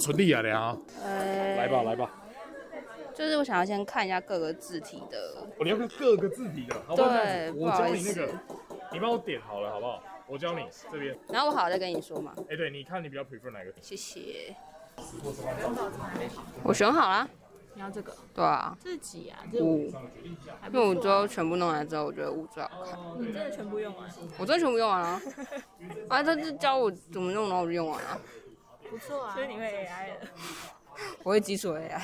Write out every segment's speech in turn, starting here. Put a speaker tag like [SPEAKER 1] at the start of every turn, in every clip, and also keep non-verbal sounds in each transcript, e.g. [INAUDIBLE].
[SPEAKER 1] 纯利啊，俩，
[SPEAKER 2] 呃，
[SPEAKER 1] 来吧来吧，
[SPEAKER 2] 就是我想要先看一下各个字体的，
[SPEAKER 1] 哦，你要看各个字体的，好不好？
[SPEAKER 2] 对
[SPEAKER 1] 我教你那个，你帮我点好了，好不好？我教你这边，
[SPEAKER 2] 然后我好再跟你说嘛。
[SPEAKER 1] 哎，对，你看你比较 prefer 哪个？
[SPEAKER 2] 谢谢。我选好了。
[SPEAKER 3] 你要这个，
[SPEAKER 2] 对啊，
[SPEAKER 3] 这是几啊？这
[SPEAKER 2] 五，
[SPEAKER 3] 还
[SPEAKER 2] 因为我最后全部弄完之后，我觉得五最好看。
[SPEAKER 3] 你真的全部用完，
[SPEAKER 2] 我真的全部用完了。[LAUGHS] 啊，他就教我怎么弄，然后我就用完了。
[SPEAKER 3] 不错啊。所以你会 AI 了。[LAUGHS]
[SPEAKER 2] 我会基础 AI。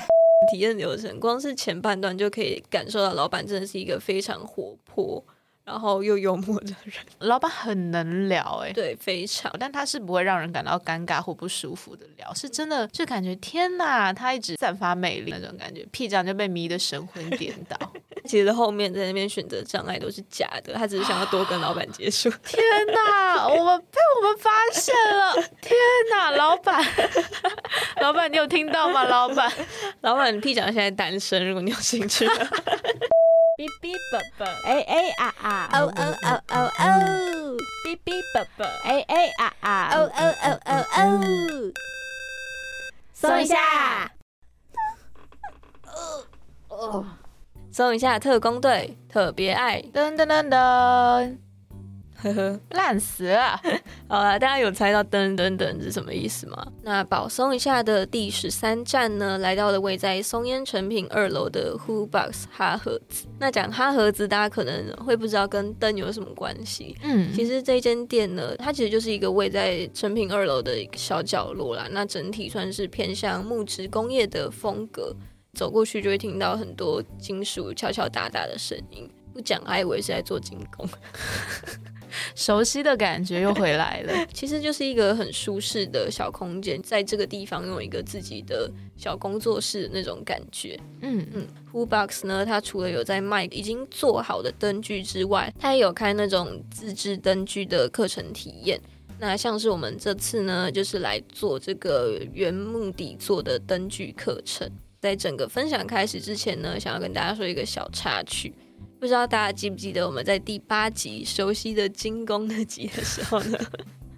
[SPEAKER 4] 体验流程，光是前半段就可以感受到老板真的是一个非常活泼，然后又幽默的人，
[SPEAKER 5] 老板很能聊哎、
[SPEAKER 4] 对，非常。
[SPEAKER 5] 但他是不会让人感到尴尬或不舒服的聊，是真的就感觉天哪，他一直散发魅力那种感觉，屁长就被迷得神魂颠倒。
[SPEAKER 4] 其实后面在那边选择障碍都是假的，他只是想要多跟老板接触。[LAUGHS]
[SPEAKER 5] 天哪，我们被我们发现了！天哪，老板，[LAUGHS] 老板，你有听到吗？老板，[LAUGHS]
[SPEAKER 4] 老板屁长现在单身，如果你有兴趣
[SPEAKER 3] 哔哔啵啵，哎哎啊啊，
[SPEAKER 6] 哦哦哦哦哦，
[SPEAKER 3] 哔哔啵啵，哎哎啊啊，
[SPEAKER 6] 哦哦哦哦哦，松一下，
[SPEAKER 4] 搜一下特工队特别爱，
[SPEAKER 5] 噔噔噔噔，[LAUGHS] 呵呵，烂死了。
[SPEAKER 4] 好了，大家有猜到噔噔噔是什么意思吗？那保松一下的第十三站呢，来到了位在松烟成品二楼的 Who Box 哈盒子。那讲哈盒子，大家可能会不知道跟灯有什么关系。
[SPEAKER 5] 嗯，
[SPEAKER 4] 其实这间店呢，它其实就是一个位在成品二楼的一个小角落啦。那整体算是偏向木质工业的风格，走过去就会听到很多金属敲敲打打的声音。不讲还以为是在做精工，[LAUGHS]
[SPEAKER 5] 熟悉的感觉又回来了。[LAUGHS]
[SPEAKER 4] 其实就是一个很舒适的小空间，在这个地方拥有一个自己的小工作室的那种感觉。
[SPEAKER 5] 嗯
[SPEAKER 4] 嗯 w h o Box 呢，它除了有在卖已经做好的灯具之外，它也有开那种自制灯具的课程体验。那像是我们这次呢，就是来做这个原木底座的灯具课程。在整个分享开始之前呢，想要跟大家说一个小插曲，不知道大家记不记得我们在第八集熟悉的精工那集的时候呢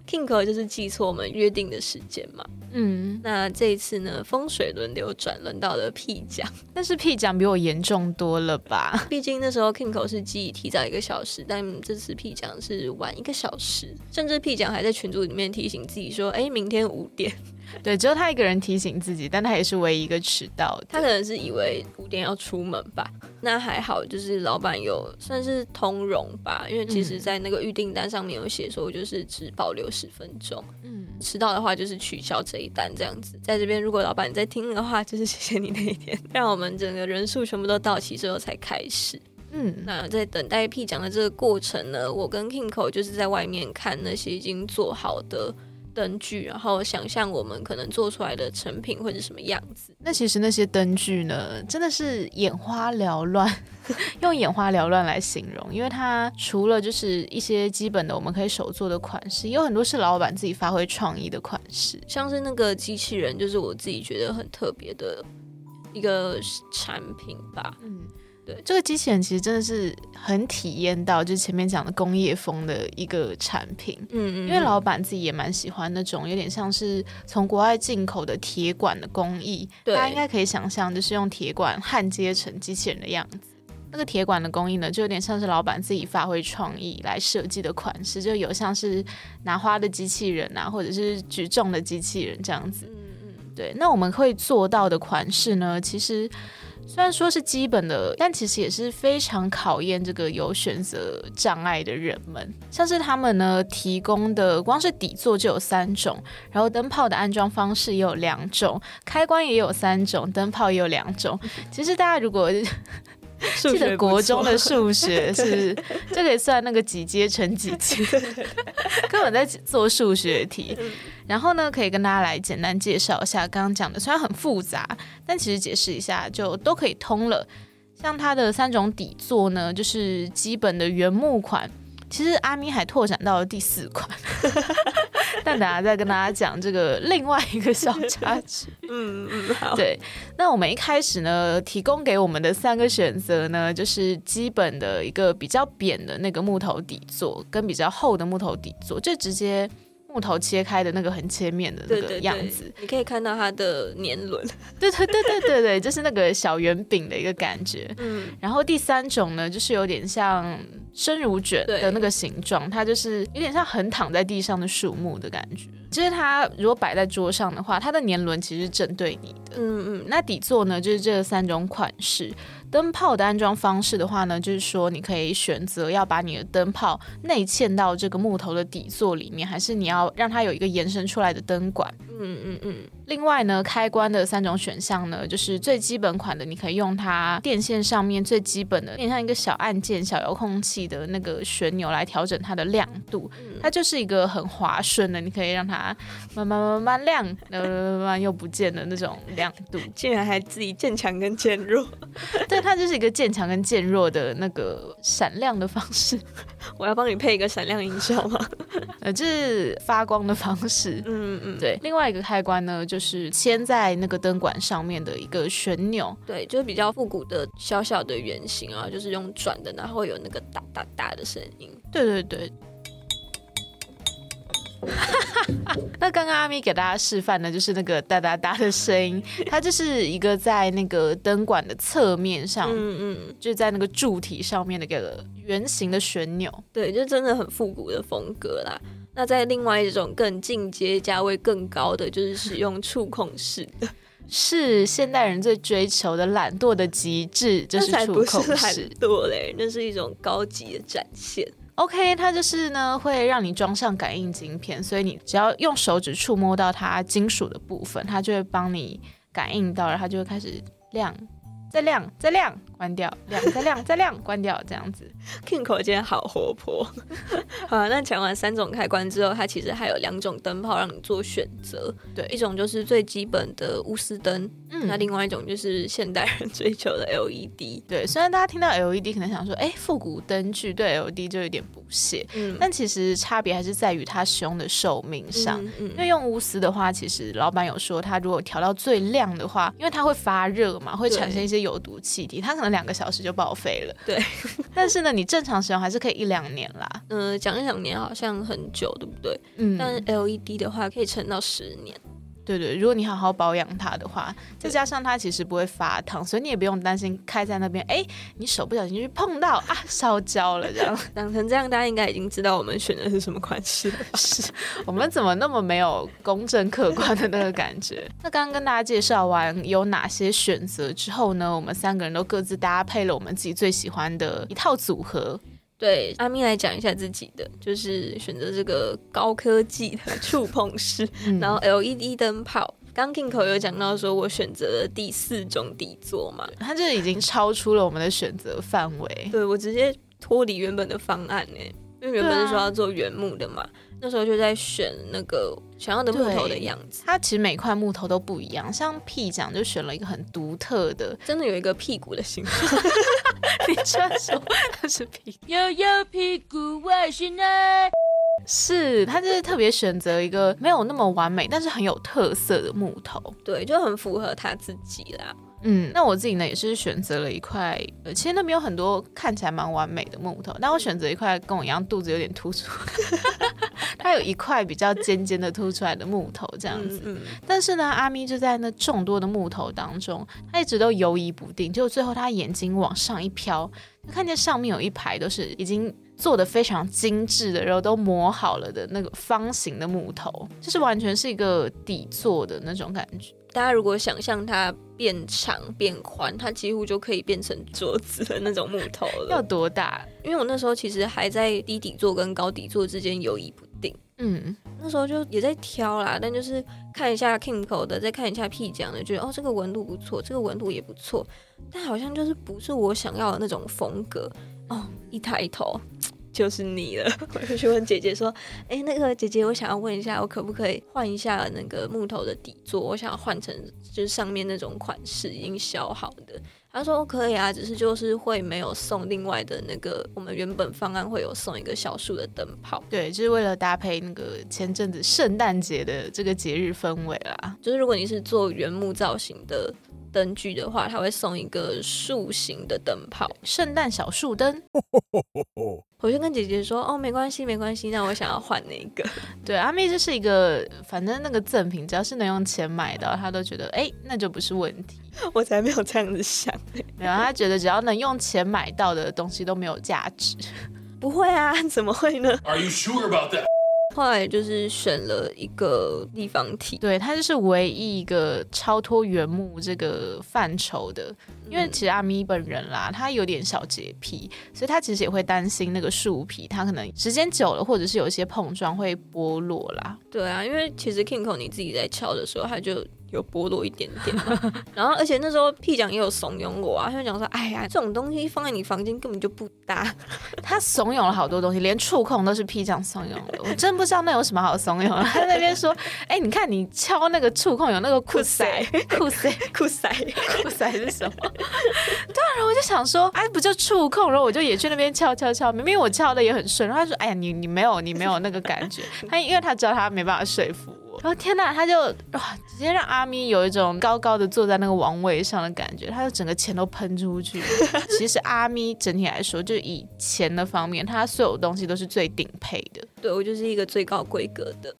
[SPEAKER 4] ，Kingo [LAUGHS] 就是记错我们约定的时间嘛。
[SPEAKER 5] 嗯，
[SPEAKER 4] 那这一次呢，风水轮流转，轮到了 P 奖。
[SPEAKER 5] 但是 P 奖比我严重多了吧？[LAUGHS]
[SPEAKER 4] 毕竟那时候 Kingo 是记提早一个小时，但这次 P 奖是晚一个小时，甚至 P 奖还在群组里面提醒自己说：“哎，明天五点。[LAUGHS]
[SPEAKER 5] 对，只有他一个人提醒自己，但他也是唯一一个迟到”的。
[SPEAKER 4] 他可能是以为五点要出门吧。那还好，就是老板有算是通融吧，因为其实在那个预订单上面有写说，就是只保留十分钟，
[SPEAKER 5] 嗯，
[SPEAKER 4] 迟到的话就是取消这一单这样子。在这边，如果老板在听的话，就是谢谢你那一天，让我们整个人数全部都到齐之后才开始。
[SPEAKER 5] 嗯，
[SPEAKER 4] 那在等待 P 奖的这个过程呢，我跟 Kingo 就是在外面看那些已经做好的灯具，然后想象我们可能做出来的成品会是什么样子。
[SPEAKER 5] 那其实那些灯具呢，真的是眼花缭乱，[LAUGHS] 用眼花缭乱来形容，因为它除了就是一些基本的我们可以手做的款式，也有很多是老板自己发挥创意的款式。
[SPEAKER 4] 像是那个机器人，就是我自己觉得很特别的一个产品吧。
[SPEAKER 5] 嗯，
[SPEAKER 4] 对
[SPEAKER 5] 这个机器人其实真的是很体验到，就是前面讲的工业风的一个产品。
[SPEAKER 4] 嗯嗯，
[SPEAKER 5] 因为老板自己也蛮喜欢那种有点像是从国外进口的铁管的工艺，
[SPEAKER 4] 对
[SPEAKER 5] 大家应该可以想象，就是用铁管焊接成机器人的样子。那个铁管的工艺呢，就有点像是老板自己发挥创意来设计的款式，就有像是拿花的机器人啊，或者是举重的机器人这样子。
[SPEAKER 4] 嗯嗯，
[SPEAKER 5] 对，那我们会做到的款式呢，其实虽然说是基本的，但其实也是非常考验这个有选择障碍的人们。像是他们呢提供的，光是底座就有三种，然后灯泡的安装方式也有两种，开关也有三种，灯泡也有两种。其实大家如果记得国中的数学 [LAUGHS] 是就可以算那个几阶乘几阶，[LAUGHS] 根本在做数学题。然后呢，可以跟大家来简单介绍一下刚刚讲的，虽然很复杂，但其实解释一下就都可以通了。像它的三种底座呢，就是基本的原木款。其实阿咪还拓展到了第四款，但等下再跟大家讲这个另外一个小插曲。[LAUGHS]
[SPEAKER 4] 嗯嗯好，
[SPEAKER 5] 对，那我们一开始呢，提供给我们的三个选择呢，就是基本的一个比较扁的那个木头底座，跟比较厚的木头底座，就直接木头切开的那个横切面的那个
[SPEAKER 4] 对对对
[SPEAKER 5] 样子。，
[SPEAKER 4] 你可以看到它的年轮。[LAUGHS]
[SPEAKER 5] 对对对对对对，就是那个小圆饼的一个感觉。
[SPEAKER 4] 嗯，
[SPEAKER 5] 然后第三种呢，就是有点像生乳卷的那个形状，它就是有点像横躺在地上的树木的感觉。就是它如果摆在桌上的话，它的年轮其实是正对你的。
[SPEAKER 4] 嗯嗯，
[SPEAKER 5] 那底座呢，就是这三种款式。灯泡的安装方式的话呢，就是说你可以选择要把你的灯泡内嵌到这个木头的底座里面，还是你要让它有一个延伸出来的灯管。
[SPEAKER 4] 嗯嗯嗯，
[SPEAKER 5] 另外呢，开关的三种选项呢，就是最基本款的，你可以用它电线上面最基本的，有点像一个小按键、小遥控器的那个旋钮来调整它的亮度。它就是一个很滑顺的，你可以让它慢慢慢慢亮，慢慢慢慢又不见的那种亮度。
[SPEAKER 4] 竟然还自己渐强跟渐弱，
[SPEAKER 5] 对，它就是一个渐强跟渐弱的那个闪亮的方式，
[SPEAKER 4] 我要帮你配一个闪亮音效吗？
[SPEAKER 5] 呃，就是发光的方式。
[SPEAKER 4] 嗯嗯，
[SPEAKER 5] 对，另外一个开关呢，就是牵在那个灯管上面的一个旋钮。
[SPEAKER 4] 对，就是比较复古的小小的圆形啊，就是用转的，然后会有那个哒哒哒的声音。
[SPEAKER 5] 对对对。[LAUGHS] 那刚刚阿咪给大家示范的就是那个哒哒哒的声音，它就是一个在那个灯管的侧面上，
[SPEAKER 4] 嗯嗯，
[SPEAKER 5] 就在那个柱体上面的一个圆形的旋钮。
[SPEAKER 4] 对，就真的很复古的风格啦。那在另外一种更进阶、价位更高的，就是使用触控式的，
[SPEAKER 5] 是现代人最追求的懒惰的极致，就是触控式。
[SPEAKER 4] 惰嘞，那是一种高级的展现。
[SPEAKER 5] OK，它就是呢会让你装上感应晶片，所以你只要用手指触摸到它金属的部分，它就会帮你感应到，然后它就会开始亮，再亮，再亮，关掉，[LAUGHS] 亮，再亮，再亮，关掉，这样子。
[SPEAKER 4] King 口今天好活泼。[LAUGHS] 好，那讲完三种开关之后，它其实还有两种灯泡让你做选择。
[SPEAKER 5] 对
[SPEAKER 4] 一种就是最基本的钨丝灯，那
[SPEAKER 5] 嗯，
[SPEAKER 4] 另外一种就是现代人追求的 LED。
[SPEAKER 5] 对，虽然大家听到 LED 可能想说，哎，复古灯具对 LED 就有点不屑，
[SPEAKER 4] 嗯，
[SPEAKER 5] 但其实差别还是在于它使用的寿命上。
[SPEAKER 4] 嗯嗯
[SPEAKER 5] 因为用钨丝的话，其实老板有说，它如果调到最亮的话，因为它会发热嘛，会产生一些有毒气体，它可能两个小时就报废了。
[SPEAKER 4] 对，[LAUGHS]
[SPEAKER 5] 但是呢，你正常使用还是可以一两年啦。
[SPEAKER 4] 呃，讲一两年好像很久，对不对？
[SPEAKER 5] 嗯，
[SPEAKER 4] 但 LED 的话可以撑到十年。
[SPEAKER 5] 对对，如果你好好保养它的话，再加上它其实不会发烫，所以你也不用担心开在那边，哎，你手不小心去碰到啊，烧焦了这样。[LAUGHS]
[SPEAKER 4] 长成这样，大家应该已经知道我们选的是什么款式了？[LAUGHS]
[SPEAKER 5] 是我们怎么那么没有公正客观的那个感觉？[LAUGHS] 那刚刚跟大家介绍完有哪些选择之后呢，我们三个人都各自搭配了我们自己最喜欢的一套组合。
[SPEAKER 4] 对，阿咪来讲一下自己的，就是选择这个高科技的 [LAUGHS] 触碰式，
[SPEAKER 5] 嗯
[SPEAKER 4] 然后 LED 灯泡。刚 King 口有讲到说，我选择了第四种底座嘛，
[SPEAKER 5] 它这已经超出了我们的选择范围。
[SPEAKER 4] 对我直接脱离原本的方案呢，因为原本是说要做原木的嘛，那时候就在选那个想要的木头的样子，
[SPEAKER 5] 它其实每块木头都不一样，像屁讲就选了一个很独特的，[LAUGHS]
[SPEAKER 4] 真的有一个屁股的形状。[LAUGHS]
[SPEAKER 5] 你居然说它是屁股，
[SPEAKER 6] 摇摇屁股，我是爱。
[SPEAKER 5] 是他就是特别选择一个没有那么完美，但是很有特色的木头。
[SPEAKER 4] 对，就很符合他自己啦。
[SPEAKER 5] 嗯，那我自己呢也是选择了一块，呃，其实那边有很多看起来蛮完美的木头，但我选择一块跟我一样肚子有点突出，[LAUGHS] 它有一块比较尖尖的凸出来的木头这样子。
[SPEAKER 4] 嗯嗯，
[SPEAKER 5] 但是呢，阿咪就在那众多的木头当中，他一直都游移不定，就最后他眼睛往上一飘，就看见上面有一排都是已经做的非常精致的，然后都磨好了的那个方形的木头，就是完全是一个底座的那种感觉。
[SPEAKER 4] 大家如果想象它变长变宽，它几乎就可以变成桌子的那种木头了要。
[SPEAKER 5] 多大？
[SPEAKER 4] 因为我那时候其实还在低底座跟高底座之间游移不定，
[SPEAKER 5] 嗯，
[SPEAKER 4] 那时候就也在挑啦，但就是看一下 Kimco 的，再看一下 P 奖的，觉得哦这个纹路不错，这个纹路也不错，但好像就是不是我想要的那种风格哦。一抬头。就是你了，[LAUGHS] 我就去问姐姐说：“哎、那个姐姐，我想要问一下，我可不可以换一下那个木头的底座？我想要换成就是上面那种款式已经削好的。”她说：“哦，可以啊，只是就是会没有送另外的那个，我们原本方案会有送一个小树的灯泡。[LAUGHS] ”
[SPEAKER 5] 对，就是为了搭配那个前阵子圣诞节的这个节日氛围啦。
[SPEAKER 4] 就是如果你是做原木造型的灯具的话，它会送一个树形的灯泡。[LAUGHS]
[SPEAKER 5] 圣诞小树灯，
[SPEAKER 4] 我就跟姐姐说，哦，没关系，没关系，那我想要换那个。[LAUGHS]
[SPEAKER 5] 对，阿妹就是一个，反正那个赠品只要是能用钱买到，她都觉得哎，那就不是问题。[LAUGHS]
[SPEAKER 4] 我才没有这样子想，
[SPEAKER 5] 没有，她觉得只要能用钱买到的东西都没有价值。[LAUGHS]
[SPEAKER 4] 不会啊，怎么会呢
[SPEAKER 1] ？Are you sure about that？
[SPEAKER 4] 后来就是选了一个立方体，
[SPEAKER 5] 对，它就是唯一一个超脱原木这个范畴的。因为其实阿咪本人啦，他有点小洁癖，所以他其实也会担心那个树皮，它可能时间久了，或者是有一些碰撞会剥落啦。
[SPEAKER 4] 对啊，因为其实 Kingo 你自己在敲的时候，他就。有剥落一点点，[LAUGHS] 然后而且那时候屁讲也有怂恿我啊，他就讲说，哎呀，这种东西放在你房间根本就不搭。[LAUGHS]
[SPEAKER 5] 他怂恿了好多东西，连触控都是屁讲怂恿的，我真不知道那有什么好怂恿的。他在那边说，哎，你看你敲那个触控有那个酷塞酷塞
[SPEAKER 4] 酷塞
[SPEAKER 5] 酷塞是什么？[LAUGHS] 对啊，我就想说，哎，不就触控，然后我就也去那边敲敲敲，明明我敲的也很顺，然后他说，哎呀，你你没有你没有那个感觉，[LAUGHS] 他因为他知道他没办法说服我。然后天呐，他就哇，直接让阿咪有一种高高的坐在那个王位上的感觉，他就整个钱都喷出去。其实阿咪整体来说，就以钱的方面，他所有东西都是最顶配的。
[SPEAKER 4] 对我就是一个最高规格的。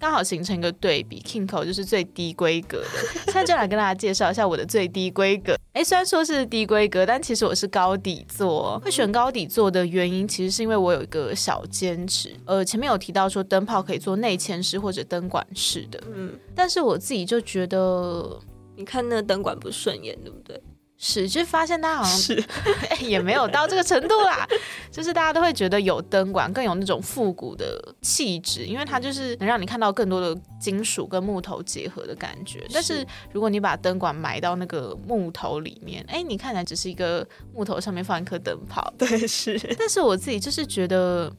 [SPEAKER 5] 刚好形成一个对比，Kingo 就是最低规格的。[LAUGHS] 现在就来跟大家介绍一下我的最低规格。哎，虽然说是低规格，但其实我是高底座。会选高底座的原因，其实是因为我有一个小坚持。呃，前面有提到说灯泡可以做内嵌式或者灯管式的，嗯，但是我自己就觉得，
[SPEAKER 4] 你看那灯管不顺眼，对不对？
[SPEAKER 5] 是，就发现大家好像是 [LAUGHS] 也没有到这个程度啦，就是大家都会觉得有灯管更有那种复古的气质，因为它就是能让你看到更多的金属跟木头结合的感觉。但是如果你把灯管埋到那个木头里面，哎，你看起来只是一个木头上面放一颗灯泡。[LAUGHS]
[SPEAKER 4] 对，是。
[SPEAKER 5] 但是我自己就是觉得。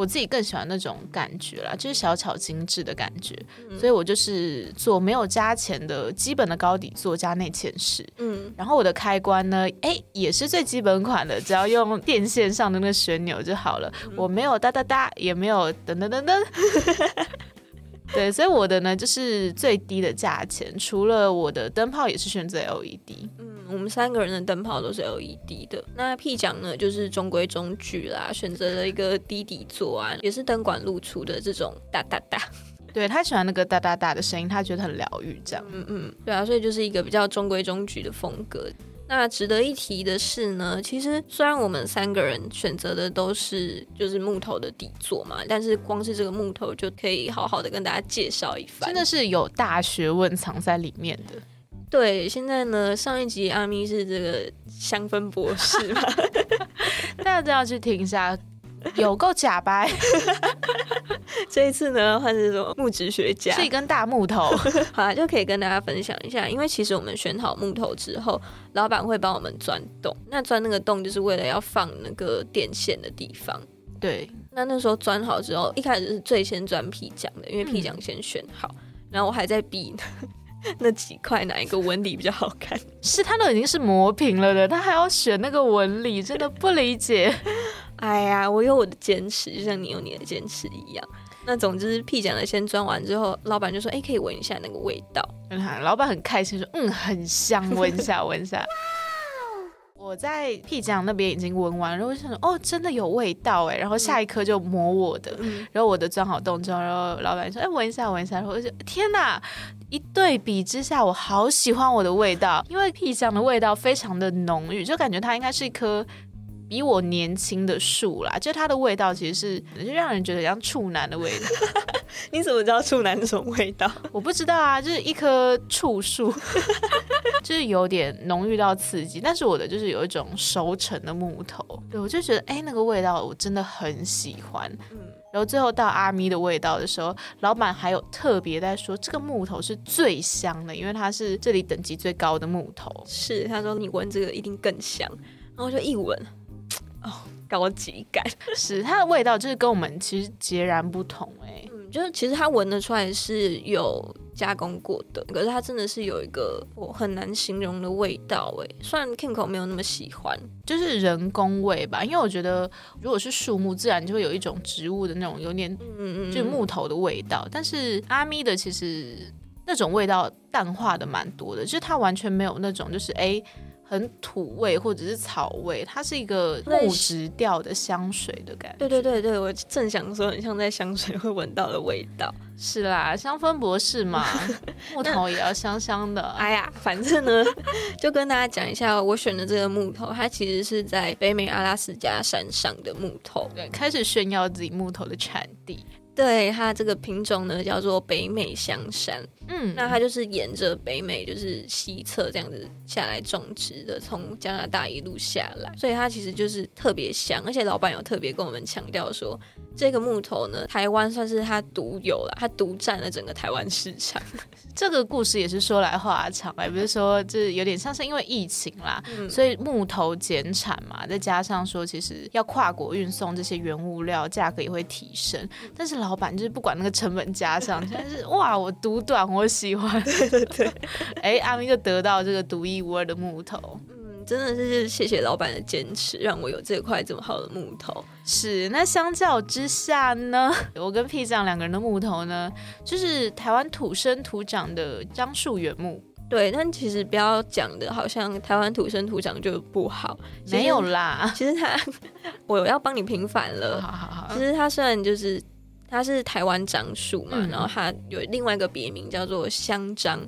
[SPEAKER 5] 我自己更喜欢那种感觉啦，就是小巧精致的感觉，所以我就是做没有加钱的基本的高底座加内嵌式，嗯，然后我的开关呢，哎，也是最基本款的，只要用电线上的那个旋钮就好了，我没有哒哒哒，也没有噔噔噔噔，[LAUGHS] 对，所以我的呢就是最低的价钱，除了我的灯泡也是选择 LED。
[SPEAKER 4] 我们三个人的灯泡都是 LED 的。那 P 奖呢，就是中规中矩啦，选择了一个低底座啊，也是灯管露出的这种哒哒哒。[LAUGHS]
[SPEAKER 5] 对他喜欢那个哒哒哒的声音，他觉得很疗愈，这样。
[SPEAKER 4] 嗯嗯，对啊，所以就是一个比较中规中矩的风格。那值得一提的是呢，其实虽然我们三个人选择的都是就是木头的底座嘛，但是光是这个木头就可以好好的跟大家介绍一番，
[SPEAKER 5] 真的是有大学问藏在里面的。
[SPEAKER 4] 对，现在呢，上一集阿咪是这个香氛博士嘛 [LAUGHS] [LAUGHS]
[SPEAKER 5] 大家都要去听一下，有够假白。[LAUGHS]
[SPEAKER 4] 这一次呢，换是说木质学家，
[SPEAKER 5] 是一根大木头，
[SPEAKER 4] 好，就可以跟大家分享一下。因为其实我们选好木头之后，老板会帮我们钻洞，那钻那个洞就是为了要放那个电线的地方。
[SPEAKER 5] 对，
[SPEAKER 4] 那那时候钻好之后，一开始是最先钻皮匠的，因为皮匠先选好，然后我还在比呢。[LAUGHS] 那几块哪一个纹理比较好看？
[SPEAKER 5] 是它都已经是磨平了的，他还要选那个纹理，真的不理解。[LAUGHS]
[SPEAKER 4] 哎呀，我有我的坚持，就像你有你的坚持一样。那总之，屁讲的先装完之后，老板就说：“哎，可以闻一下那个味道。”
[SPEAKER 5] 老板很开心说：“嗯，很香，闻一下，[LAUGHS] 闻一下。”我在屁讲那边已经闻完，然后我想说：“哦，真的有味道哎。”然后下一颗就磨我的，然后我的装好动之后，然后老板说：“哎，闻一下，闻一下。”然后我就天哪！一对比之下，我好喜欢我的味道，因为屁香的味道非常的浓郁，就感觉它应该是一棵比我年轻的树啦。就它的味道其实是就让人觉得像处男的味道。[LAUGHS]
[SPEAKER 4] 你怎么知道处男那种味道？
[SPEAKER 5] 我不知道啊，就是一棵处树，[LAUGHS] 就是有点浓郁到刺激，但是我的就是有一种熟成的木头。对我就觉得，哎，那个味道我真的很喜欢。嗯。然后最后到阿咪的味道的时候，老板还有特别在说，这个木头是最香的，因为它是这里等级最高的木头。
[SPEAKER 4] 是，他说你闻这个一定更香。然后就一闻，[TSK] 哦，高级感。
[SPEAKER 5] 是，它的味道就是跟我们其实截然不同，哎。
[SPEAKER 4] 就是其实它闻得出来是有加工过的，可是它真的是有一个我很难形容的味道哎。虽然 Kingo 没有那么喜欢，
[SPEAKER 5] 就是人工味吧，因为我觉得如果是树木，自然就会有一种植物的那种有点嗯嗯，就木头的味道。但是阿咪的其实那种味道淡化的蛮多的，就是它完全没有那种就是哎。很土味或者是草味，它是一个木质调的香水的感觉。
[SPEAKER 4] 对对对对，我正想说，很像在香水会闻到的味道。[LAUGHS]
[SPEAKER 5] 是啦，香氛博士嘛，[LAUGHS] 木头也要香香的。
[SPEAKER 4] 哎呀，反正呢，[LAUGHS] 就跟大家讲一下，我选的这个木头，它其实是在北美阿拉斯加山上的木头。
[SPEAKER 5] 对，开始炫耀自己木头的产地。
[SPEAKER 4] 对它这个品种呢，叫做北美香山。嗯，那它就是沿着北美就是西侧这样子下来种植的，从加拿大一路下来，所以它其实就是特别香。而且老板有特别跟我们强调说，这个木头呢，台湾算是它独有了，它独占了整个台湾市场。[LAUGHS]
[SPEAKER 5] 这个故事也是说来话长，也不是说这有点像是因为疫情啦，所以木头减产嘛，再加上说其实要跨国运送这些原物料，价格也会提升，但是老老板就是不管那个成本加上，[LAUGHS] 但是哇，我独短，我喜欢，
[SPEAKER 4] 对 [LAUGHS] 对对，[LAUGHS]
[SPEAKER 5] 哎，阿明就得到这个独一无二的木头，
[SPEAKER 4] 嗯，真的是谢谢老板的坚持，让我有这块这么好的木头。
[SPEAKER 5] 是，那相较之下呢，我跟 P 长两个人的木头呢，就是台湾土生土长的樟树原木。
[SPEAKER 4] 对，但其实不要讲的，好像台湾土生土长就不好，
[SPEAKER 5] 没有啦。
[SPEAKER 4] 其实他，我要帮你平反了。
[SPEAKER 5] 好好好，
[SPEAKER 4] 其实他虽然就是。它是台湾樟树嘛，然后它有另外一个别名叫做香樟。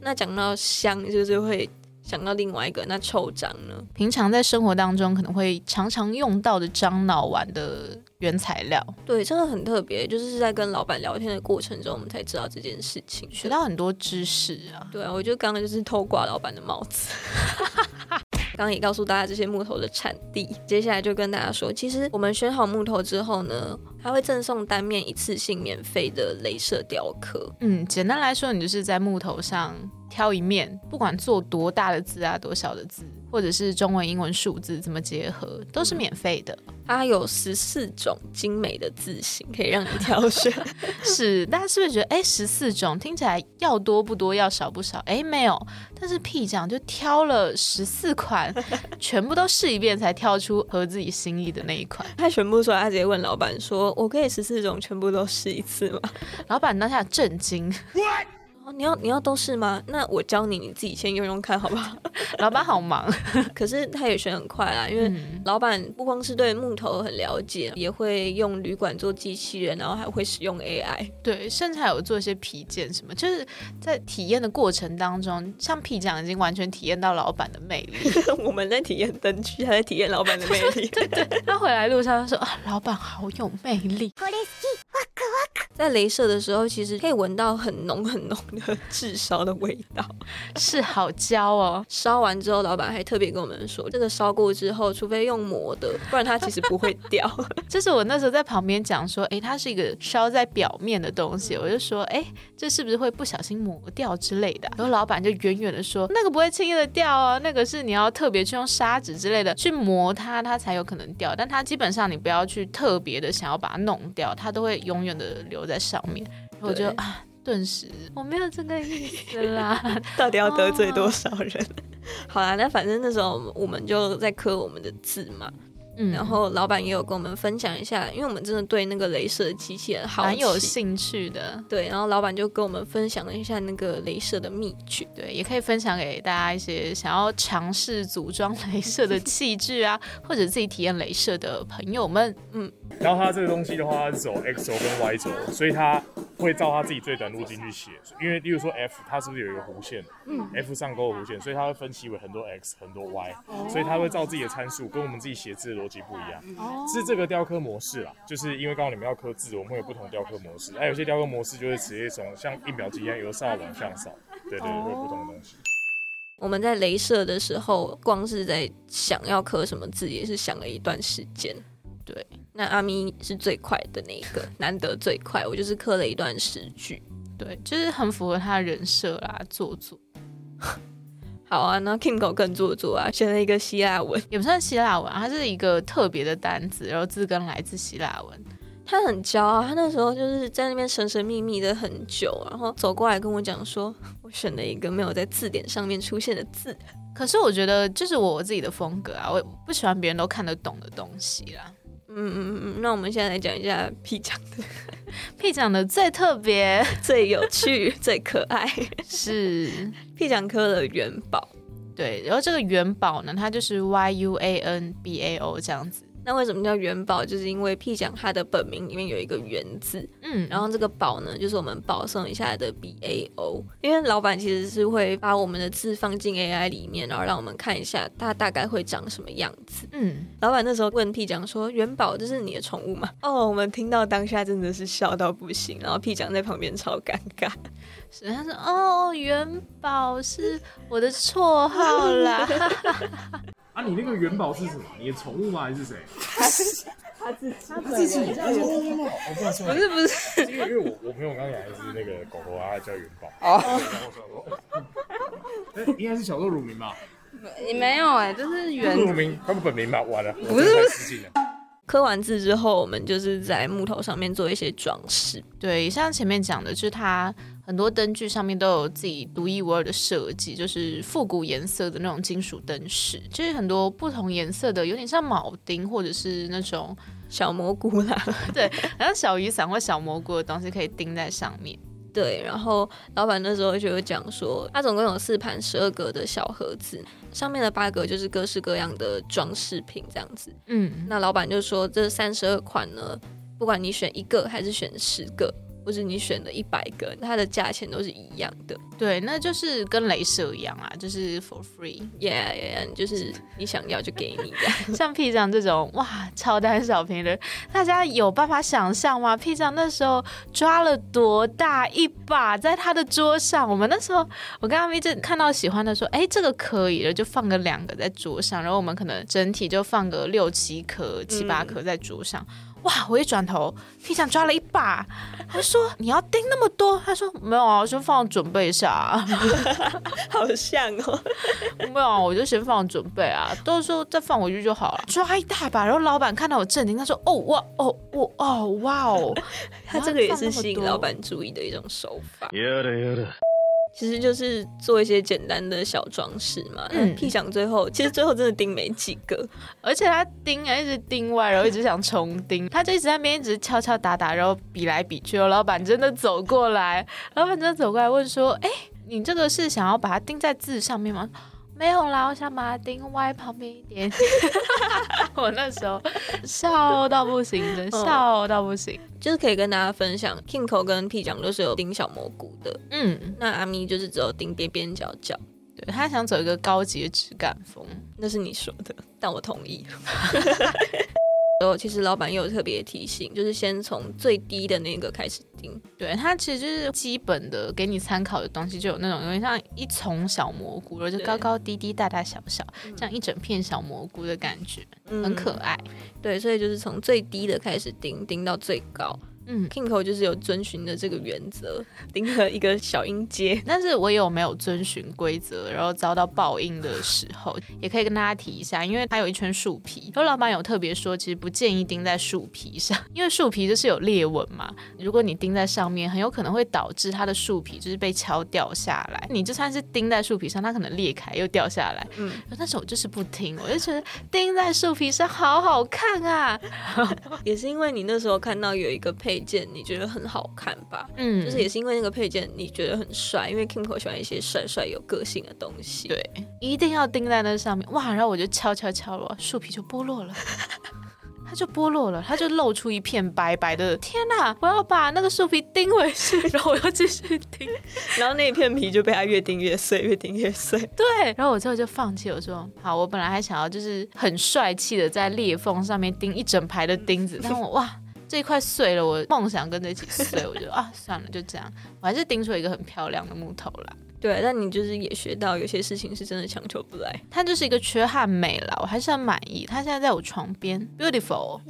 [SPEAKER 4] 那讲到香，就是会想到另外一个，那臭樟呢？
[SPEAKER 5] 平常在生活当中可能会常常用到的樟脑丸的原材料。
[SPEAKER 4] 对，这个很特别，就是在跟老板聊天的过程中，我们才知道这件事情，
[SPEAKER 5] 学到很多知识啊。
[SPEAKER 4] 对啊，我觉得刚刚就是偷挂老板的帽子。[LAUGHS] 刚刚也告诉大家这些木头的产地，接下来就跟大家说，其实我们选好木头之后呢，它会赠送单面一次性免费的镭射雕刻。
[SPEAKER 5] 嗯，简单来说，你就是在木头上。挑一面，不管做多大的字啊，多小的字，或者是中文、英文、数字怎么结合，都是免费的。
[SPEAKER 4] 它有十四种精美的字型可以让你挑选。[LAUGHS]
[SPEAKER 5] 是，大家是不是觉得，哎，十四种听起来要多不多，要少不少？哎，没有。但是 P 酱就挑了十四款，[LAUGHS] 全部都试一遍才挑出合自己心意的那一款。
[SPEAKER 4] 他全部说，他直接问老板说：“我可以十四种全部都试一次吗？”
[SPEAKER 5] 老板当下震惊。
[SPEAKER 4] 哦，你要你要都是吗？那我教你，你自己先用用看好不好？[LAUGHS]
[SPEAKER 5] 老板好忙，[LAUGHS]
[SPEAKER 4] 可是他也学很快啦，因为老板不光是对木头很了解，也会用旅馆做机器人，然后还会使用 AI，
[SPEAKER 5] 对，甚至还有做一些皮件什么，就是在体验的过程当中，像皮匠已经完全体验到老板的魅力。[LAUGHS]
[SPEAKER 4] 我们在体验灯具，他在体验老板的魅力。
[SPEAKER 5] 对对，他回来路上说啊，老板好有魅力。
[SPEAKER 4] 在镭射的时候，其实可以闻到很浓很浓的炙烧的味道，
[SPEAKER 5] 是好焦哦。
[SPEAKER 4] 烧完之后，老板还特别跟我们说，这个烧过之后，除非用磨的，不然它其实不会掉。[LAUGHS]
[SPEAKER 5] 这是我那时候在旁边讲说，哎，它是一个烧在表面的东西，我就说，哎，这是不是会不小心磨掉之类的？然后老板就远远的说，那个不会轻易的掉哦，那个是你要特别去用砂纸之类的去磨它，它才有可能掉。但它基本上你不要去特别的想要把它弄掉，它都会永远的留。在上面，我就啊，顿时我没有这个意思啦，[LAUGHS]
[SPEAKER 4] 到底要得罪多少人？[LAUGHS] 好啦，那反正那时候我们就在刻我们的字嘛。嗯，然后老板也有跟我们分享一下，因为我们真的对那个镭射机器人好
[SPEAKER 5] 有兴趣的。
[SPEAKER 4] 对，然后老板就跟我们分享了一下那个镭射的秘诀，
[SPEAKER 5] 对，也可以分享给大家一些想要尝试组装镭射的器具啊，[LAUGHS] 或者自己体验镭射的朋友们。
[SPEAKER 1] 嗯，然后它这个东西的话，它是走 X 轴跟 Y 轴，所以它会照他自己最短路径去写。因为例如说 F，它是不是有一个弧线？嗯，F 上勾的弧线，所以它会分析为很多 X 很多 Y，所以它会照自己的参数跟我们自己写字的。逻辑不一样，是这个雕刻模式啦，就是因为刚刚你们要刻字，我们会有不同雕刻模式，还有些雕刻模式就是直接从像印表机一样由上往下扫，对对，会有不同的东西。
[SPEAKER 4] 我们在镭射的时候，光是在想要刻什么字，也是想了一段时间。对，那阿咪是最快的那一个，难得最快，我就是刻了一段诗句，
[SPEAKER 5] 对，就是很符合他的人设啦，做作。[LAUGHS]
[SPEAKER 4] 好啊，那 Kingo 更做作啊，选了一个希腊文，
[SPEAKER 5] 也不算希腊文，它是一个特别的单词，然后字根来自希腊文。
[SPEAKER 4] 他很骄傲，他那时候就是在那边神神秘秘的很久，然后走过来跟我讲说，[LAUGHS] 我选了一个没有在字典上面出现的字。
[SPEAKER 5] 可是我觉得这是我自己的风格啊，我不喜欢别人都看得懂的东西啦。
[SPEAKER 4] 嗯嗯嗯，那我们现在来讲一下 P 讲的
[SPEAKER 5] ，P 讲的最特别、
[SPEAKER 4] 最有趣、最可爱
[SPEAKER 5] 是
[SPEAKER 4] P 讲科的元宝。
[SPEAKER 5] 对，然后这个元宝呢，它就是 Y U A N B A O 这样子。
[SPEAKER 4] 那为什么叫元宝？就是因为 P 奖它的本名里面有一个元字，
[SPEAKER 5] 嗯，
[SPEAKER 4] 然后这个宝呢，就是我们保送一下的 B A O。因为老板其实是会把我们的字放进 AI 里面，然后让我们看一下它大概会长什么样子。
[SPEAKER 5] 嗯，
[SPEAKER 4] 老板那时候问 P 奖说：“元宝这是你的宠物吗？”哦，我们听到当下真的是笑到不行，然后 P 奖在旁边超尴尬。
[SPEAKER 5] 是他说：“哦，元宝是我的绰号啦。[LAUGHS] ”
[SPEAKER 1] 啊，你那个元宝是什么？你的宠物吗？还是谁？
[SPEAKER 2] 他自己，他自己。
[SPEAKER 1] 不
[SPEAKER 4] 是不是，
[SPEAKER 1] 因为因为我我朋友刚养的是那个狗狗啊，叫元宝。哦。哎，应该是小豆乳名吧？
[SPEAKER 2] 也没有哎，就是元
[SPEAKER 1] 乳名，他们本名吧？完了，
[SPEAKER 2] 不是不是。
[SPEAKER 4] 刻完字之后，我们就是在木头上面做一些装饰。
[SPEAKER 5] 对，像前面讲的，就是它。很多灯具上面都有自己独一无二的设计，就是复古颜色的那种金属灯饰，就是很多不同颜色的，有点像铆钉或者是那种
[SPEAKER 4] 小蘑菇啦，[LAUGHS]
[SPEAKER 5] 对，好像小雨伞或小蘑菇的东西可以钉在上面。
[SPEAKER 4] 对，然后老板那时候就有讲说，它总共有四盘十二格的小盒子，上面的八格就是各式各样的装饰品这样子。
[SPEAKER 5] 嗯，
[SPEAKER 4] 那老板就说这三十二款呢，不管你选一个还是选十个。或者你选了一百个，它的价钱都是一样的。
[SPEAKER 5] 对，那就是跟镭射一样啊，就是 for free，yeah
[SPEAKER 4] yeah，就是你想要就给你的。[LAUGHS]
[SPEAKER 5] 像 P 酱这种哇，超胆小瓶的，大家有办法想象吗？P 酱那时候抓了多大一把在他的桌上？我们那时候，我跟阿咪就看到喜欢的说，哎，这个可以了，就放个两个在桌上，然后我们可能整体就放个六七颗、七八颗在桌上。哇！我一转头，P 酱抓了一把，他说：“你要盯那么多？”他说：“没有啊，先放准备一下。[LAUGHS] ”
[SPEAKER 4] 好像哦，[LAUGHS]
[SPEAKER 5] 没有啊，我就先放准备啊，到时候再放回去就好了。抓一大把，然后老板看到我震惊，他说：“哦哇哦哦哦哇哦！” [LAUGHS]
[SPEAKER 4] 他这个也是吸引老板注意的一种手法。其实就是做一些简单的小装饰嘛。嗯屁想最后其实最后真的钉没几个，
[SPEAKER 5] 而且他钉啊一直钉歪，然后一直想重钉，他就一直在那边一直敲敲打打，然后比来比去。老板真的走过来，老板真的走过来问说：“哎，你这个是想要把它钉在字上面吗？”没有啦，我想把它钉歪旁边一点。[LAUGHS] 我那时候笑到不行，真笑到不行。
[SPEAKER 4] 就是可以跟大家分享，Kingo 跟 P 讲都是有钉小蘑菇的。
[SPEAKER 5] 嗯，
[SPEAKER 4] 那阿咪就是只有钉边边角角。
[SPEAKER 5] 对他想走一个高级的质感风，
[SPEAKER 4] 那是你说的，但我同意。[LAUGHS] 哦，其实老板也有特别提醒，就是先从最低的那个开始钉。
[SPEAKER 5] 对，它其实就是基本的给你参考的东西，就有那种有点像一丛小蘑菇，然后就高高低低、大大小小，这样一整片小蘑菇的感觉，很可爱。
[SPEAKER 4] 对，所以就是从最低的开始钉，钉到最高。嗯，Kingo 就是有遵循的这个原则，钉了一个小音阶。
[SPEAKER 5] 但是我有没有遵循规则，然后遭到报应的时候，也可以跟大家提一下，因为它有一圈树皮，然后老板有特别说，其实不建议钉在树皮上，因为树皮就是有裂纹嘛。如果你钉在上面，很有可能会导致它的树皮就是被敲掉下来。你就算是钉在树皮上，它可能裂开又掉下来。嗯，但是我就是不听，我就觉得钉在树皮上好好看啊。[LAUGHS]
[SPEAKER 4] 也是因为你那时候看到有一个配。配件你觉得很好看吧？嗯，就是也是因为那个配件你觉得很帅，因为 Kimco 喜欢一些帅帅有个性的东西。
[SPEAKER 5] 对，一定要钉在那上面哇！然后我就敲敲敲了，树皮就剥落了，[LAUGHS] 它就剥落了，它就露出一片白白的。天哪！我要把那个树皮钉回去，[LAUGHS] 然后我要继续钉，[LAUGHS]
[SPEAKER 4] 然后那一片皮就被它越钉越碎，越钉越碎。
[SPEAKER 5] 对，然后我最后就放弃，我说好，我本来还想要就是很帅气的在裂缝上面钉一整排的钉子，但我哇。这一块碎了，我梦想跟着一起碎，我就啊算了，就这样，我还是钉出一个很漂亮的木头啦。
[SPEAKER 4] 对，但你就是也学到有些事情是真的强求不来，
[SPEAKER 5] 它就是一个缺憾美了，我还是很满意。它现在在我床边，beautiful。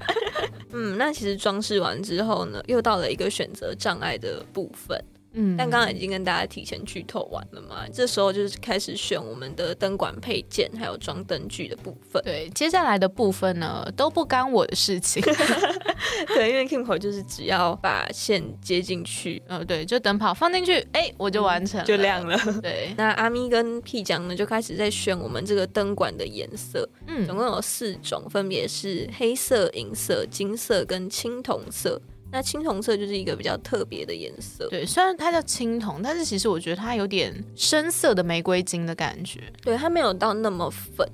[SPEAKER 5] [LAUGHS]
[SPEAKER 4] 嗯，那其实装饰完之后呢，又到了一个选择障碍的部分。嗯，但刚刚已经跟大家提前剧透完了嘛，这时候就是开始选我们的灯管配件，还有装灯具的部分。
[SPEAKER 5] 对，接下来的部分呢都不干我的事情。[LAUGHS]
[SPEAKER 4] 对，因为 Kimco 就是只要把线接进去，
[SPEAKER 5] 嗯，对，就灯泡放进去，哎，我就完成，
[SPEAKER 4] 就亮了。
[SPEAKER 5] 对，[LAUGHS]
[SPEAKER 4] 那阿咪跟 P 酱呢就开始在选我们这个灯管的颜色，嗯，总共有四种，分别是黑色、银色、金色跟青铜色。那青铜色就是一个比较特别的颜色，
[SPEAKER 5] 对，虽然它叫青铜，但是其实我觉得它有点深色的玫瑰金的感觉。
[SPEAKER 4] 对，它没有到那么粉，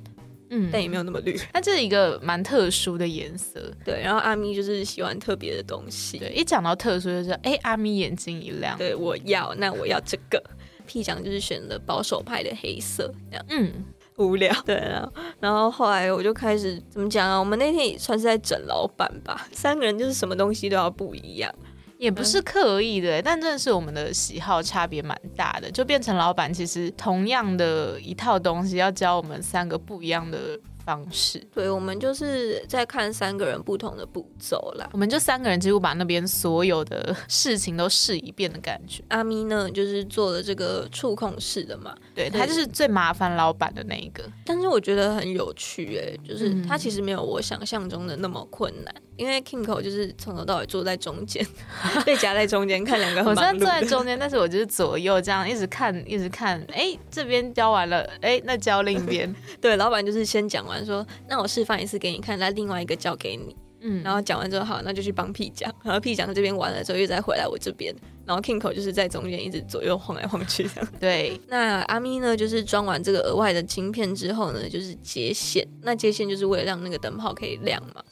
[SPEAKER 5] 嗯，
[SPEAKER 4] 但也没有那么绿。
[SPEAKER 5] 它这是一个蛮特殊的颜色。
[SPEAKER 4] 对，然后阿咪就是喜欢特别的东西。
[SPEAKER 5] 对，一讲到特殊就是，哎，阿咪眼睛一亮。
[SPEAKER 4] 对，我要，那我要这个。P 奖就是选了保守派的黑色，这样。
[SPEAKER 5] 嗯。
[SPEAKER 4] 无聊，对啊，然后后来我就开始怎么讲啊？我们那天也算是在整老板吧，三个人就是什么东西都要不一样，
[SPEAKER 5] 也不是刻意的，但真的是我们的喜好差别蛮大的，就变成老板其实同样的一套东西要教我们三个不一样的。方式，
[SPEAKER 4] 对，我们就是在看三个人不同的步骤啦。
[SPEAKER 5] 我们就三个人几乎把那边所有的事情都试一遍的感觉。
[SPEAKER 4] 阿咪呢，就是做了这个触控式的嘛，
[SPEAKER 5] 对他就是最麻烦老板的那一个。
[SPEAKER 4] 但是我觉得很有趣，哎，就是他其实没有我想象中的那么困难。因为 Kingo 就是从头到尾坐在中间，被夹在中间看两个。
[SPEAKER 5] 我虽然坐在中间，但是我就是左右这样一直看，一直看。哎，这边教完了，哎，那教另一边。[LAUGHS]
[SPEAKER 4] 对，老板就是先讲完说，那我示范一次给你看，来另外一个教给你。嗯，然后讲完之后，好，那就去帮 P 讲，然后 P 讲这边完了之后，又再回来我这边。然后 Kingo 就是在中间一直左右晃来晃去这样。[LAUGHS]
[SPEAKER 5] 对，
[SPEAKER 4] 那阿咪呢，就是装完这个额外的晶片之后呢，就是接线。那接线就是为了让那个灯泡可以亮嘛。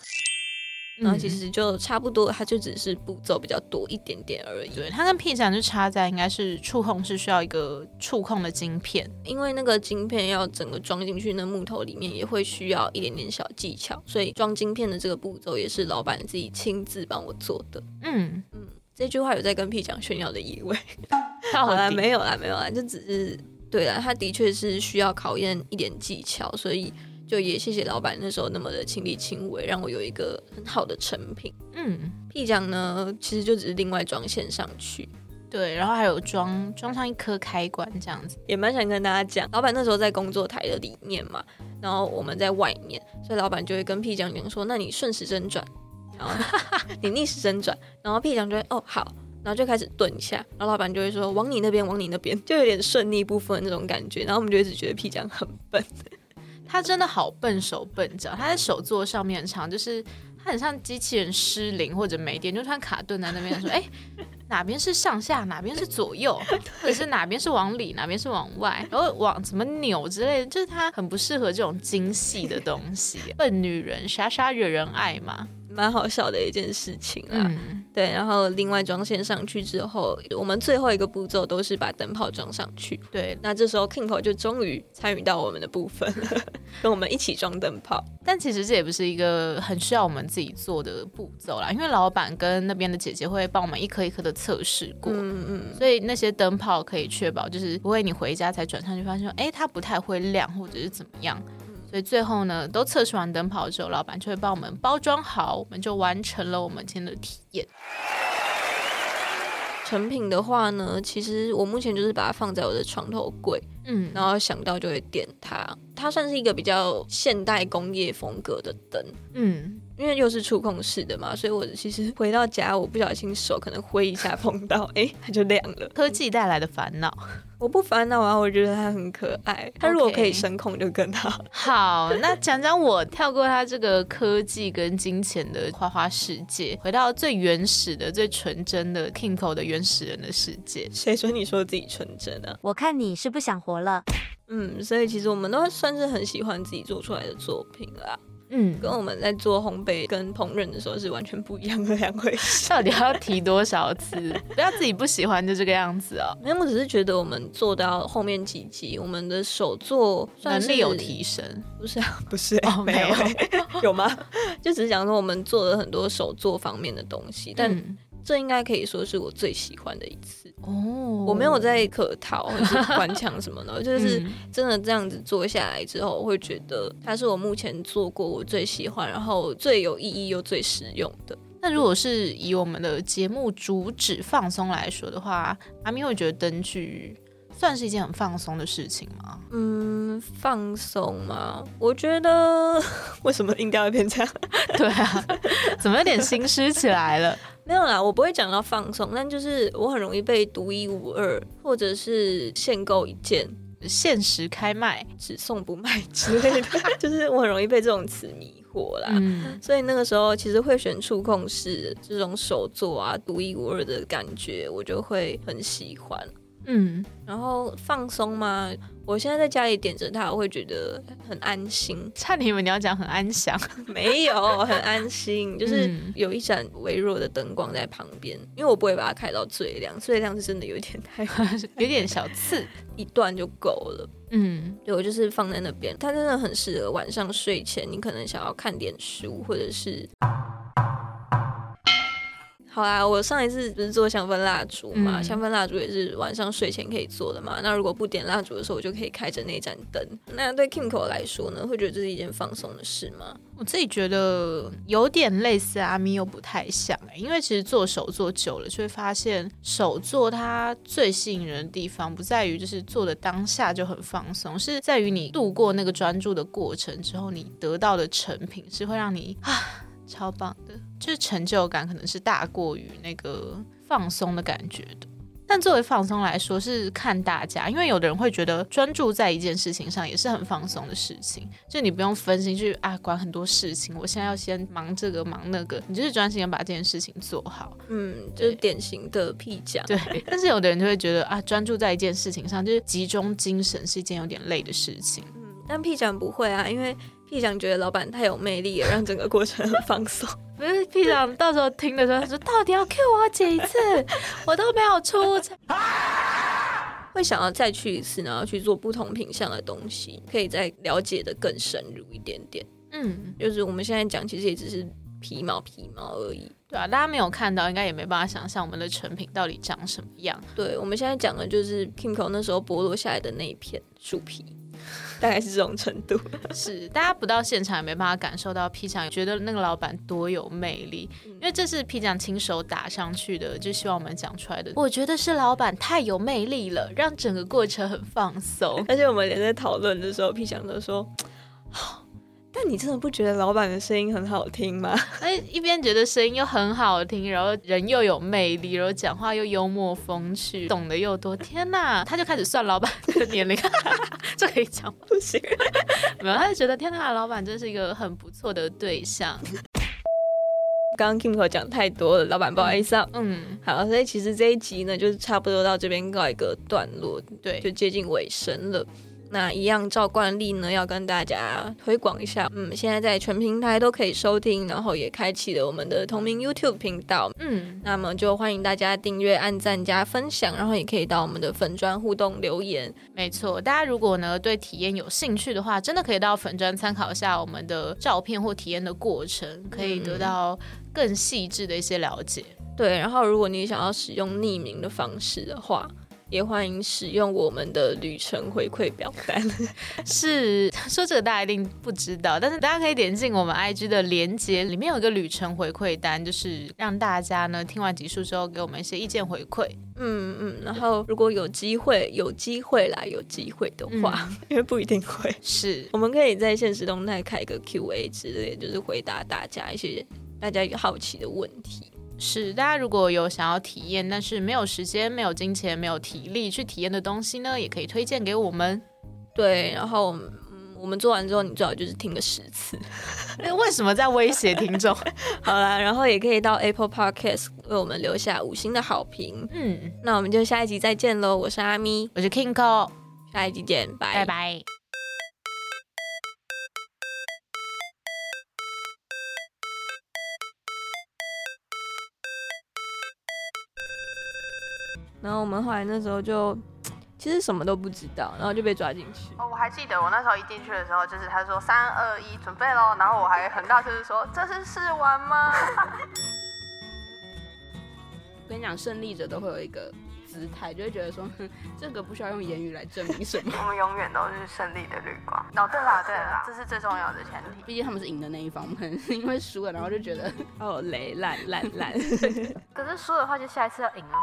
[SPEAKER 4] 然后其实就差不多，它就只是步骤比较多一点点而已。
[SPEAKER 5] 对，它跟 P 展就差在应该是触控是需要一个触控的晶片，
[SPEAKER 4] 因为那个晶片要整个装进去那木头里面，也会需要一点点小技巧，所以装晶片的这个步骤也是老板自己亲自帮我做的。嗯嗯，这句话有在跟 P 讲炫耀的意味。[LAUGHS] 好了，没有啦，没有啦，就只是对啦，他的确是需要考验一点技巧，所以。就也谢谢老板那时候那么的亲力亲为，让我有一个很好的成品。嗯屁奖呢，其实就只是另外装线上去，
[SPEAKER 5] 对，然后还有装装上一颗开关这样子，
[SPEAKER 4] 也蛮想跟大家讲，老板那时候在工作台的里面嘛，然后我们在外面，所以老板就会跟 P 奖讲说，那你顺时针转，然后 [LAUGHS] 你逆时针转，然后 P 奖就会哦好，然后就开始顿一下，然后老板就会说往你那边，往你那边，就有点顺逆不分那种感觉，然后我们就一直觉得 P 奖很笨。
[SPEAKER 5] 他真的好笨手笨脚，他在手座上面常就是他很像机器人失灵或者没电，就突然卡顿在那边说：“哎，哪边是上下，哪边是左右，[LAUGHS] 或者是哪边是往里，哪边是往外，然后往怎么扭之类的，就是他很不适合这种精细的东西。笨女人傻傻惹人爱嘛。”
[SPEAKER 4] 蛮好笑的一件事情啊，对，然后另外装线上去之后，我们最后一个步骤都是把灯泡装上去。
[SPEAKER 5] 对，
[SPEAKER 4] 那这时候 Kingo 就终于参与到我们的部分了，[LAUGHS] 跟我们一起装灯泡。
[SPEAKER 5] 但其实这也不是一个很需要我们自己做的步骤啦，因为老板跟那边的姐姐会帮我们一颗一颗的测试过，嗯嗯，所以那些灯泡可以确保就是不会你回家才转上去发现，哎，它不太会亮或者是怎么样。所以最后呢，都测试完灯泡之后，老板就会帮我们包装好，我们就完成了我们今天的体验。
[SPEAKER 4] 成品的话呢，其实我目前就是把它放在我的床头柜，嗯，然后想到就会点它。它算是一个比较现代工业风格的灯，嗯。因为又是触控式的嘛，所以我其实回到家，我不小心手可能挥一下碰到，哎，它就亮了。
[SPEAKER 5] 科技带来的烦恼，[LAUGHS]
[SPEAKER 4] 我不烦恼啊，我觉得它很可爱。它如果可以声控就更好。[LAUGHS]
[SPEAKER 5] 好，那讲讲我跳过它这个科技跟金钱的花花世界，回到最原始的、最纯真的 Kingo 的原始人的世界。
[SPEAKER 4] 谁说你说自己纯真啊？
[SPEAKER 6] 我看你是不想活了。
[SPEAKER 4] 嗯，所以其实我们都算是很喜欢自己做出来的作品啦。嗯，跟我们在做烘焙跟烹饪的时候是完全不一样的两回事。
[SPEAKER 5] 到底要提多少次？[LAUGHS] 不要自己不喜欢就这个样子哦。
[SPEAKER 4] 没有，我只是觉得我们做到后面几集，我们的手作
[SPEAKER 5] 能力有提升。
[SPEAKER 4] 不是啊，[LAUGHS] 不是，没有，[LAUGHS] 有吗？就只是讲说我们做了很多手作方面的东西，但。这应该可以说是我最喜欢的一次哦，我没有在客套或者关腔什么的，[LAUGHS] 就是真的这样子做下来之后，我会觉得它是我目前做过我最喜欢，然后最有意义又最实用的。
[SPEAKER 5] 那如果是以我们的节目主旨放松来说的话，阿咪会觉得灯具算是一件很放松的事情吗？
[SPEAKER 4] 嗯，放松吗？我觉得 [LAUGHS] 为什么应该会变这样？[LAUGHS]
[SPEAKER 5] 对啊，怎么有点心虚起来了？[LAUGHS]
[SPEAKER 4] 没有啦，我不会讲到放松，但就是我很容易被独一无二，或者是限购一件、
[SPEAKER 5] 限时开卖、
[SPEAKER 4] 只送不卖之类的，就是我很容易被这种词迷惑。啦。
[SPEAKER 5] 嗯，
[SPEAKER 4] 所以那个时候其实会选触控式这种手作啊，独一无二的感觉，我就会很喜欢。
[SPEAKER 5] 嗯，
[SPEAKER 4] 然后放松嘛，我现在在家里点着它，我会觉得很安心。
[SPEAKER 5] 差点以为你要讲很安详，[LAUGHS]
[SPEAKER 4] 没有，很安心，就是
[SPEAKER 5] 嗯
[SPEAKER 4] 有一盏微弱的灯光在旁边，因为我不会把它开到最亮，最亮是真的有点太 [LAUGHS]
[SPEAKER 5] 有点小刺。[LAUGHS]
[SPEAKER 4] 一段就够了。
[SPEAKER 5] 嗯，
[SPEAKER 4] 对我就是放在那边，它真的很适合晚上睡前，你可能想要看点书，或者是。好啦，我上一次不是做香氛蜡烛嘛，
[SPEAKER 5] 嗯
[SPEAKER 4] 香氛蜡烛也是晚上睡前可以做的嘛。那如果不点蜡烛的时候，我就可以开着那盏灯。那对 Kimco 来说呢，会觉得这是一件放松的事吗？
[SPEAKER 5] 我自己觉得有点类似阿咪，又不太像欸因为其实做手做久了，就会发现手做它最吸引人的地方，不在于就是做的当下就很放松，是在于你度过那个专注的过程之后，你得到的成品是会让你啊超棒的，就是成就感可能是大过于那个放松的感觉的。但作为放松来说，是看大家，因为有的人会觉得专注在一件事情上也是很放松的事情，就你不用分心去啊管很多事情，我现在要先忙这个忙那个，你就是专心的把这件事情做好。
[SPEAKER 4] 嗯，就是典型的屁讲。
[SPEAKER 5] 对，但是有的人就会觉得啊，专注在一件事情上，就是集中精神是一件有点累的事情。
[SPEAKER 4] 嗯，但屁讲不会啊，因为屁讲觉得老板太有魅力了，让整个过程很放松。[LAUGHS]
[SPEAKER 5] 不是屁长到时候听的时候，他说到底要 Q 我几次，[LAUGHS] 我都没有出场。[LAUGHS]
[SPEAKER 4] 会想要再去一次，然后去做不同品相的东西，可以再了解的更深入一点点。
[SPEAKER 5] 嗯，
[SPEAKER 4] 就是我们现在讲，其实也只是皮毛皮毛而已。
[SPEAKER 5] 对啊，大家没有看到，应该也没办法想象我们的成品到底长什么样。
[SPEAKER 4] 对，我们现在讲的就是 Kimco 那时候剥落下来的那一片树皮，大概是这种程度。[LAUGHS]
[SPEAKER 5] 是，大家不到现场也没办法感受到 P 酱觉得那个老板多有魅力，因为这是 P 酱亲手打上去的，就希望我们讲出来的。我觉得是老板太有魅力了，让整个过程很放松。
[SPEAKER 4] 而且我们连在讨论的时候，P 想都说。[SIGHS] 但你真的不觉得老板的声音很好听吗？[LAUGHS]
[SPEAKER 5] 哎，一边觉得声音又很好听，然后人又有魅力，然后讲话又幽默风趣，懂得又多。天哪，他就开始算老板的年龄，[LAUGHS] 这可以讲吗？
[SPEAKER 4] 不行，
[SPEAKER 5] 没有，他就觉得天哪，老板真是一个很不错的对象。
[SPEAKER 4] 刚刚 Kimco 讲太多了，老板不好意思啊。
[SPEAKER 5] 嗯，
[SPEAKER 4] 好，所以其实这一集呢，就是差不多到这边告一个段落，
[SPEAKER 5] 对，
[SPEAKER 4] 就接近尾声了。那一样照惯例呢，要跟大家推广一下，嗯，现在在全平台都可以收听，然后也开启了我们的同名 YouTube 频道。
[SPEAKER 5] 嗯，
[SPEAKER 4] 那么就欢迎大家订阅、按赞、加分享，然后也可以到我们的粉砖互动留言。
[SPEAKER 5] 没错，大家如果呢对体验有兴趣的话，真的可以到粉砖参考一下我们的照片或体验的过程，可以得到更细致的一些了解。
[SPEAKER 4] 对，然后如果你想要使用匿名的方式的话，也欢迎使用我们的旅程回馈表单。[LAUGHS]
[SPEAKER 5] 是说这个大家一定不知道，但是大家可以点进我们 IG 的连接，里面有一个旅程回馈单，就是让大家呢听完集数之后给我们一些意见回馈。
[SPEAKER 4] 嗯嗯，然后如果有机会，有机会啦，有机会的话，因为不一定会，
[SPEAKER 5] 是
[SPEAKER 4] 我们可以在现实动态开一个 Q&A 之类，就是回答大家一些大家好奇的问题。
[SPEAKER 5] 是，大家如果有想要体验，但是没有时间、没有金钱、没有体力去体验的东西呢，也可以推荐给我们。
[SPEAKER 4] 对，然后嗯，我们做完之后，你最好就是听个十次。
[SPEAKER 5] 哎 [LAUGHS] 为什么在威胁听众？[LAUGHS]
[SPEAKER 4] 好了，然后也可以到 Apple Podcast 为我们留下五星的好评。
[SPEAKER 5] 嗯，
[SPEAKER 4] 那我们就下一集再见喽！我是阿咪，
[SPEAKER 5] 我是 Kingo，
[SPEAKER 4] 下一集见，
[SPEAKER 5] 拜拜。
[SPEAKER 4] 然后我们后来那时候就其实什么都不知道，然后就被抓进去。
[SPEAKER 7] 哦，我还记得我那时候一进去的时候，就是他说三二一准备喽，然后我还很大声的说这是试玩吗？[LAUGHS]
[SPEAKER 2] 我跟你讲，胜利者都会有一个姿态，就会觉得说，哼这个不需要用言语来证明什么。
[SPEAKER 7] 我们永远都是胜利的绿光。哦，对啦对啦，这是最重要的前提。
[SPEAKER 2] 毕竟他们是赢的那一方，我 [LAUGHS] 们因为输了，然后就觉得哦雷烂烂烂。[LAUGHS]
[SPEAKER 7] 可是输的话就下一次要赢啊。